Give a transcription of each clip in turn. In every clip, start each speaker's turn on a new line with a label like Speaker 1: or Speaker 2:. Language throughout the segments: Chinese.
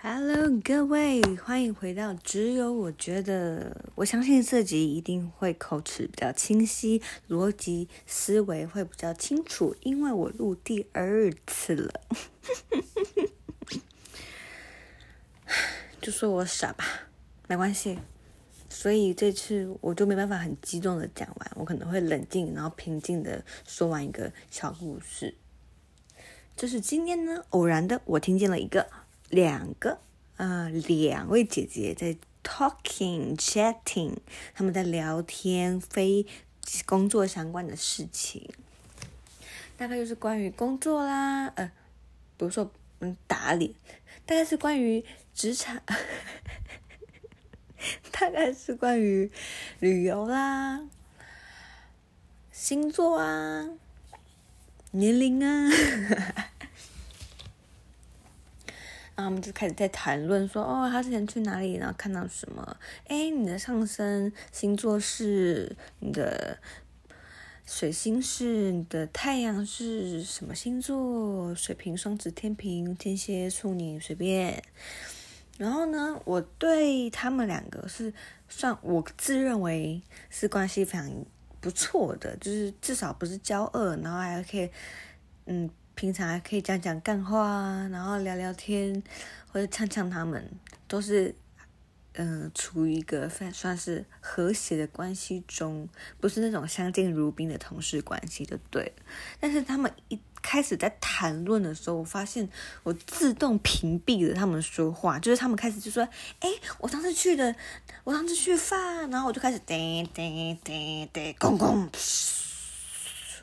Speaker 1: Hello，各位，欢迎回到只有我觉得，我相信这集一定会口齿比较清晰，逻辑思维会比较清楚，因为我录第二次了，就说我傻吧，没关系，所以这次我就没办法很激动的讲完，我可能会冷静，然后平静的说完一个小故事。就是今天呢，偶然的我听见了一个。两个呃，两位姐姐在 talking chatting，他们在聊天，非工作相关的事情，大概就是关于工作啦，呃，比如说嗯打理，大概是关于职场，大概是关于旅游啦，星座啊，年龄啊。然后我们就开始在谈论说，哦，他之前去哪里，然后看到什么？哎，你的上升星座是你的水星是你的太阳是什么星座？水瓶、双子、天平、天蝎、处女，随便。然后呢，我对他们两个是算我自认为是关系非常不错的，就是至少不是交恶，然后还可以，嗯。平常还可以讲讲干话啊，然后聊聊天，或者呛呛他们，都是，嗯，处于一个算算是和谐的关系中，不是那种相敬如宾的同事关系，就对。但是他们一开始在谈论的时候，我发现我自动屏蔽了他们说话，就是他们开始就说：“哎，我上次去的，我上次去饭，然后我就开始叮叮叮叮，咣咣。”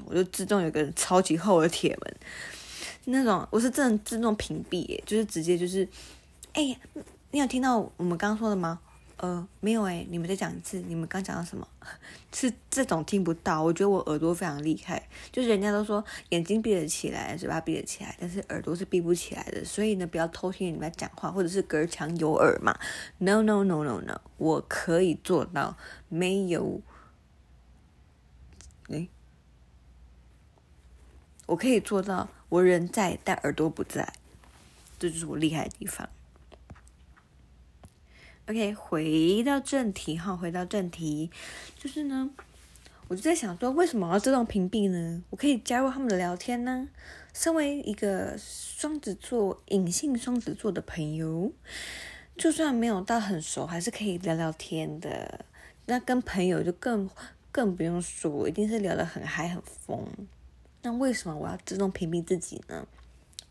Speaker 1: 我就自动有个超级厚的铁门，那种我是真的自动屏蔽，就是直接就是，哎，你有听到我们刚刚说的吗？呃，没有哎，你们再讲一次，你们刚讲到什么？是这种听不到，我觉得我耳朵非常厉害，就是人家都说眼睛闭得起来，嘴巴闭得起来，但是耳朵是闭不起来的，所以呢，不要偷听你们讲话，或者是隔墙有耳嘛。No no no no no，我可以做到没有，我可以做到，我人在，但耳朵不在，这就是我厉害的地方。OK，回到正题哈，回到正题，就是呢，我就在想说，为什么要自动屏蔽呢？我可以加入他们的聊天呢。身为一个双子座隐性双子座的朋友，就算没有到很熟，还是可以聊聊天的。那跟朋友就更更不用说，一定是聊得很嗨很疯。那为什么我要自动屏蔽自己呢？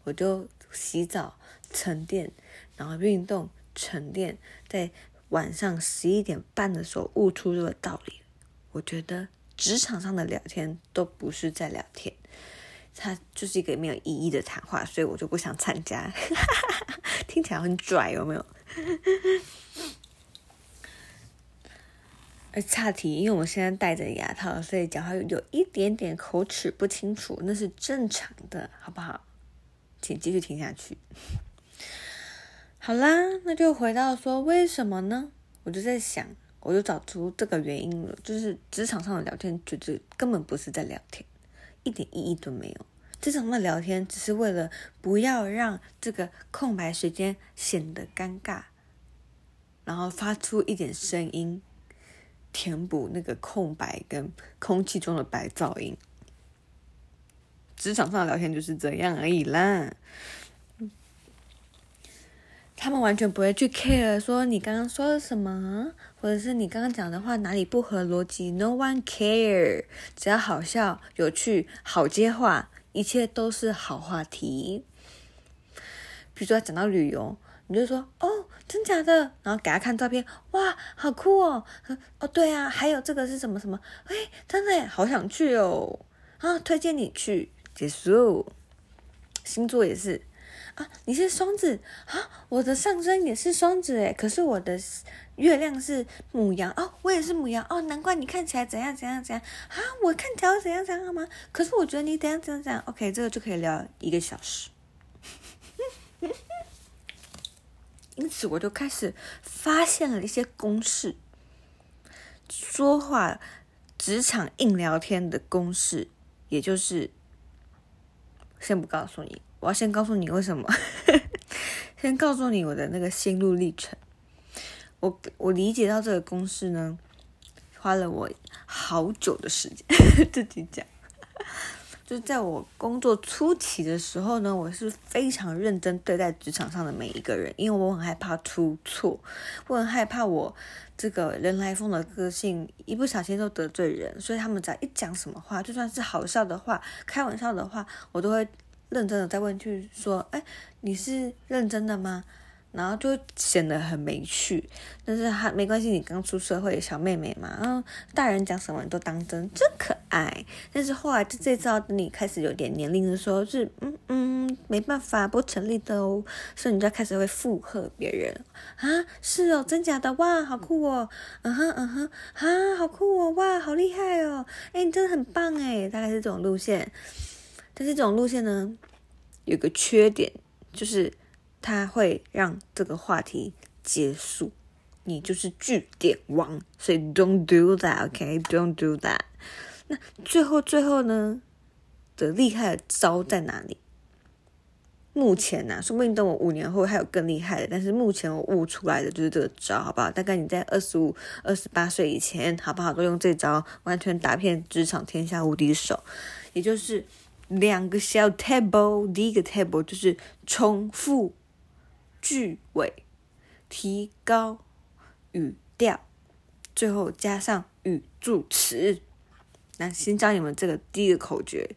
Speaker 1: 我就洗澡沉淀，然后运动沉淀，在晚上十一点半的时候悟出这个道理。我觉得职场上的聊天都不是在聊天，它就是一个没有意义的谈话，所以我就不想参加。听起来很拽，有没有？呃，岔题，因为我现在戴着牙套，所以讲话有一点点口齿不清楚，那是正常的，好不好？请继续听下去。好啦，那就回到说为什么呢？我就在想，我就找出这个原因了，就是职场上的聊天，就就根本不是在聊天，一点意义都没有。职场的聊天只是为了不要让这个空白时间显得尴尬，然后发出一点声音。填补那个空白跟空气中的白噪音，职场上的聊天就是这样而已啦。他们完全不会去 care 说你刚刚说了什么，或者是你刚刚讲的话哪里不合逻辑。No one care，只要好笑、有趣、好接话，一切都是好话题。比如说讲到旅游。你就说哦，真假的，然后给他看照片，哇，好酷哦！哦，对啊，还有这个是什么什么？哎，真的，好想去哦！啊，推荐你去。结束。星座也是啊，你是双子啊，我的上升也是双子诶，可是我的月亮是母羊哦，我也是母羊哦，难怪你看起来怎样怎样怎样啊，我看起来怎样怎样吗？可是我觉得你怎样怎样怎样，OK，这个就可以聊一个小时。因此，我就开始发现了一些公式，说话、职场硬聊天的公式，也就是先不告诉你，我要先告诉你为什么。先告诉你我的那个心路历程。我我理解到这个公式呢，花了我好久的时间 自己讲。就在我工作初期的时候呢，我是非常认真对待职场上的每一个人，因为我很害怕出错，我很害怕我这个人来疯的个性一不小心就得罪人，所以他们只要一讲什么话，就算是好笑的话、开玩笑的话，我都会认真的再问句说：“哎，你是认真的吗？”然后就显得很没趣，但是他没关系，你刚出社会，小妹妹嘛，嗯，大人讲什么你都当真，真可爱。但是后来就这招，等你开始有点年龄的时候，是嗯嗯，没办法，不成立的哦。所以你就开始会附和别人啊，是哦，真假的哇，好酷哦，嗯哼嗯哼，啊，好酷哦，哇，好厉害哦，哎，你真的很棒哎，大概是这种路线。但是这种路线呢，有个缺点就是。他会让这个话题结束，你就是句点王，所以 don't do that，OK？Don't do that。那最后最后呢的厉害的招在哪里？目前呢，说不定等我五年后还有更厉害的，但是目前我悟出来的就是这个招，好不好？大概你在二十五、二十八岁以前，好不好？都用这招完全打遍职场天下无敌手，也就是两个小 table，第一个 table 就是重复。句尾，提高语调，最后加上语助词。那先教你们这个第一个口诀：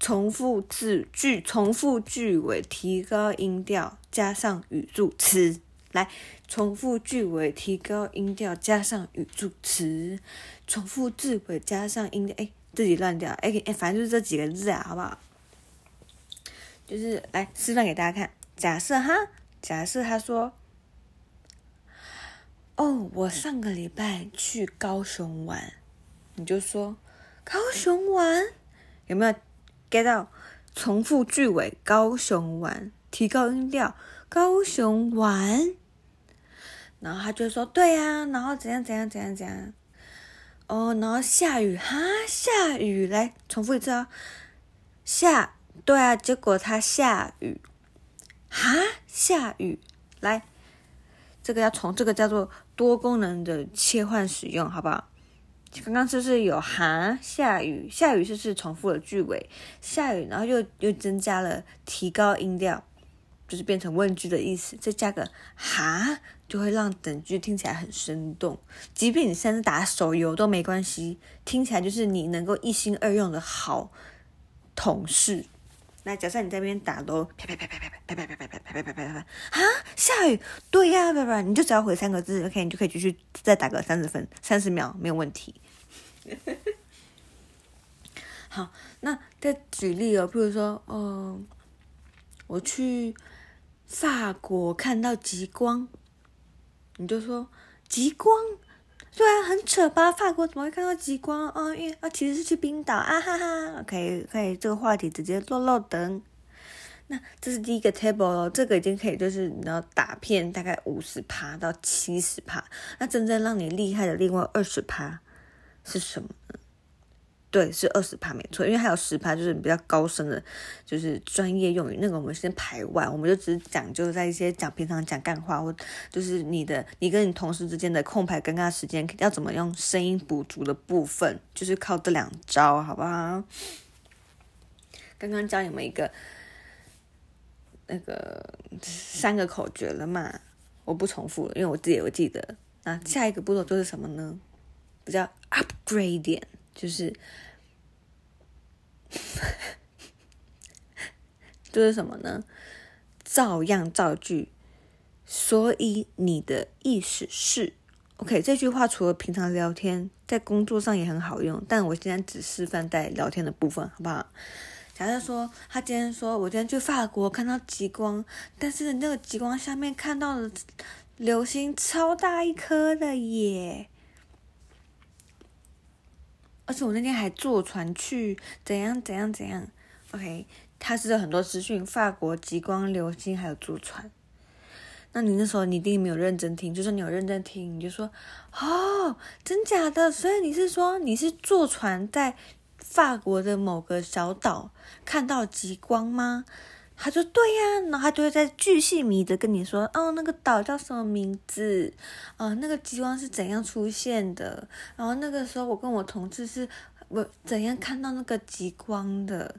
Speaker 1: 重复字句，重复句尾，提高音调，加上语助词。来，重复句尾，提高音调，加上语助词。重复字尾，加上音调。哎，自己乱掉。哎哎，反正就是这几个字啊，好不好？就是来示范给大家看。假设哈，假设他说：“哦，我上个礼拜去高雄玩。”你就说：“高雄玩有没有 get 到？重复句尾，高雄玩，提高音调，高雄玩。”然后他就说：“对呀。”然后怎样怎样怎样怎样？哦，然后下雨哈，下雨来重复一次哦，下对啊，结果他下雨。哈，下雨，来，这个要从这个叫做多功能的切换使用，好不好？刚刚是不是有哈下雨？下雨是不是重复了句尾，下雨，然后又又增加了提高音调，就是变成问句的意思，再加个哈，就会让整句听起来很生动。即便你现在打手游都没关系，听起来就是你能够一心二用的好同事。那假设你在那边打都啪啪啪啪啪啪啪啪啪啪啪啪啪啪啪啪啊！下雨，对呀，啪啪，你就只要回三个字，OK，你就可以继续再打个三十分三十秒，没有问题。好，那再举例哦，比如说，哦，我去法国看到极光，你就说极光。对啊，很扯吧？法国怎么会看到极光啊？因为啊，其实是去冰岛啊哈哈。可以可以，这个话题直接落落灯。那这是第一个 table 哦，这个已经可以就是你要打片大概五十趴到七十趴。那真正让你厉害的另外二十趴是什么呢？对，是二十趴没错，因为还有十趴就是比较高深的，就是专业用语，那个我们先排外，我们就只是讲，就是在一些讲平常讲干话，或就是你的你跟你同事之间的空白尴尬时间，要怎么用声音补足的部分，就是靠这两招，好不好？刚刚教你们一个那个三个口诀了嘛，我不重复了，因为我自己我记得。那下一个步骤就是什么呢？比较 upgrade 点。就是，就是什么呢？照样造句。所以你的意思是，OK？这句话除了平常聊天，在工作上也很好用。但我现在只示范在聊天的部分，好不好？假设说，他今天说我今天去法国看到极光，但是那个极光下面看到的流星超大一颗的耶。而且我那天还坐船去，怎样怎样怎样？OK，他是很多资讯，法国极光流星还有坐船。那你那时候你一定没有认真听，就算你有认真听，你就说哦，真假的？所以你是说你是坐船在法国的某个小岛看到极光吗？他说对呀，然后他就会在巨细迷的跟你说，哦，那个岛叫什么名字？啊，那个极光是怎样出现的？然后那个时候我跟我同事是我怎样看到那个极光的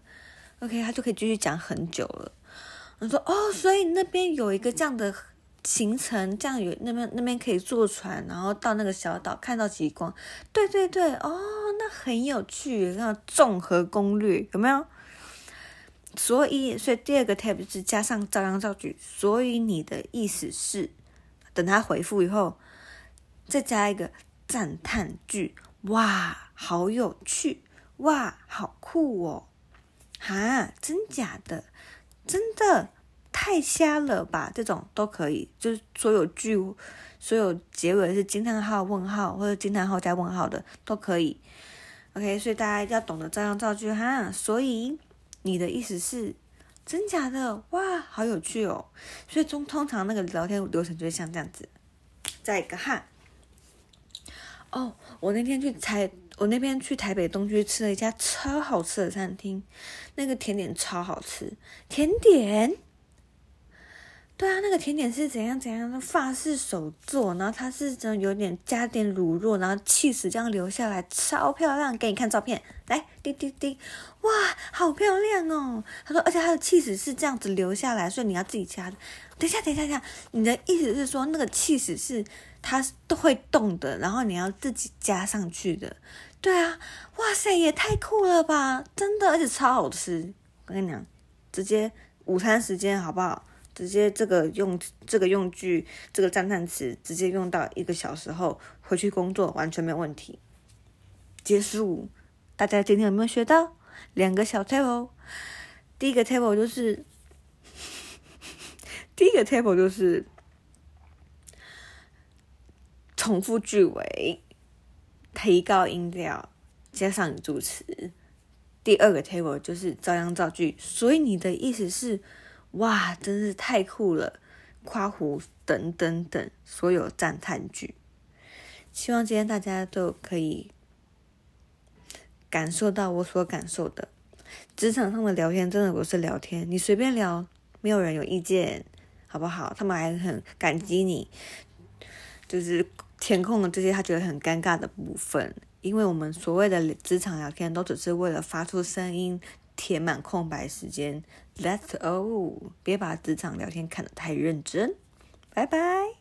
Speaker 1: ？OK，他就可以继续讲很久了。我说哦，所以那边有一个这样的行程，这样有那边那边可以坐船，然后到那个小岛看到极光。对对对，哦，那很有趣，那综合攻略有没有？所以，所以第二个 tab 是加上照样造句。所以你的意思是，等他回复以后，再加一个赞叹句。哇，好有趣！哇，好酷哦！哈，真假的？真的太瞎了吧？这种都可以，就是所有句，所有结尾是惊叹号、问号或者惊叹号加问号的都可以。OK，所以大家一定要懂得照样造句哈。所以。你的意思是真假的？哇，好有趣哦！所以中通常那个聊天流程就是像这样子，再一个哈。哦，我那天去台，我那边去台北东区吃了一家超好吃的餐厅，那个甜点超好吃，甜点。对啊，那个甜点是怎样怎样的法式手做，然后它是真的有点加点乳酪，然后气死这样流下来，超漂亮。给你看照片，来，滴滴滴，哇，好漂亮哦。他说，而且它的气死是这样子流下来，所以你要自己加的。等一下，等一下，等一下，你的意思是说那个气死是它都会动的，然后你要自己加上去的？对啊，哇塞，也太酷了吧，真的，而且超好吃。我跟你讲，直接午餐时间好不好？直接这个用这个用句，这个赞叹词直接用到一个小时后回去工作完全没有问题。结束，大家今天有没有学到两个小 table？第一个 table 就是 第一个 table 就是重复句尾，提高音调，加上语助词。第二个 table 就是照样造句，所以你的意思是。哇，真是太酷了！夸胡等等等，所有赞叹句。希望今天大家都可以感受到我所感受的。职场上的聊天真的不是聊天，你随便聊，没有人有意见，好不好？他们还很感激你，就是填空的这些他觉得很尴尬的部分，因为我们所谓的职场聊天都只是为了发出声音。填满空白时间，That's all。别把职场聊天看得太认真，拜拜。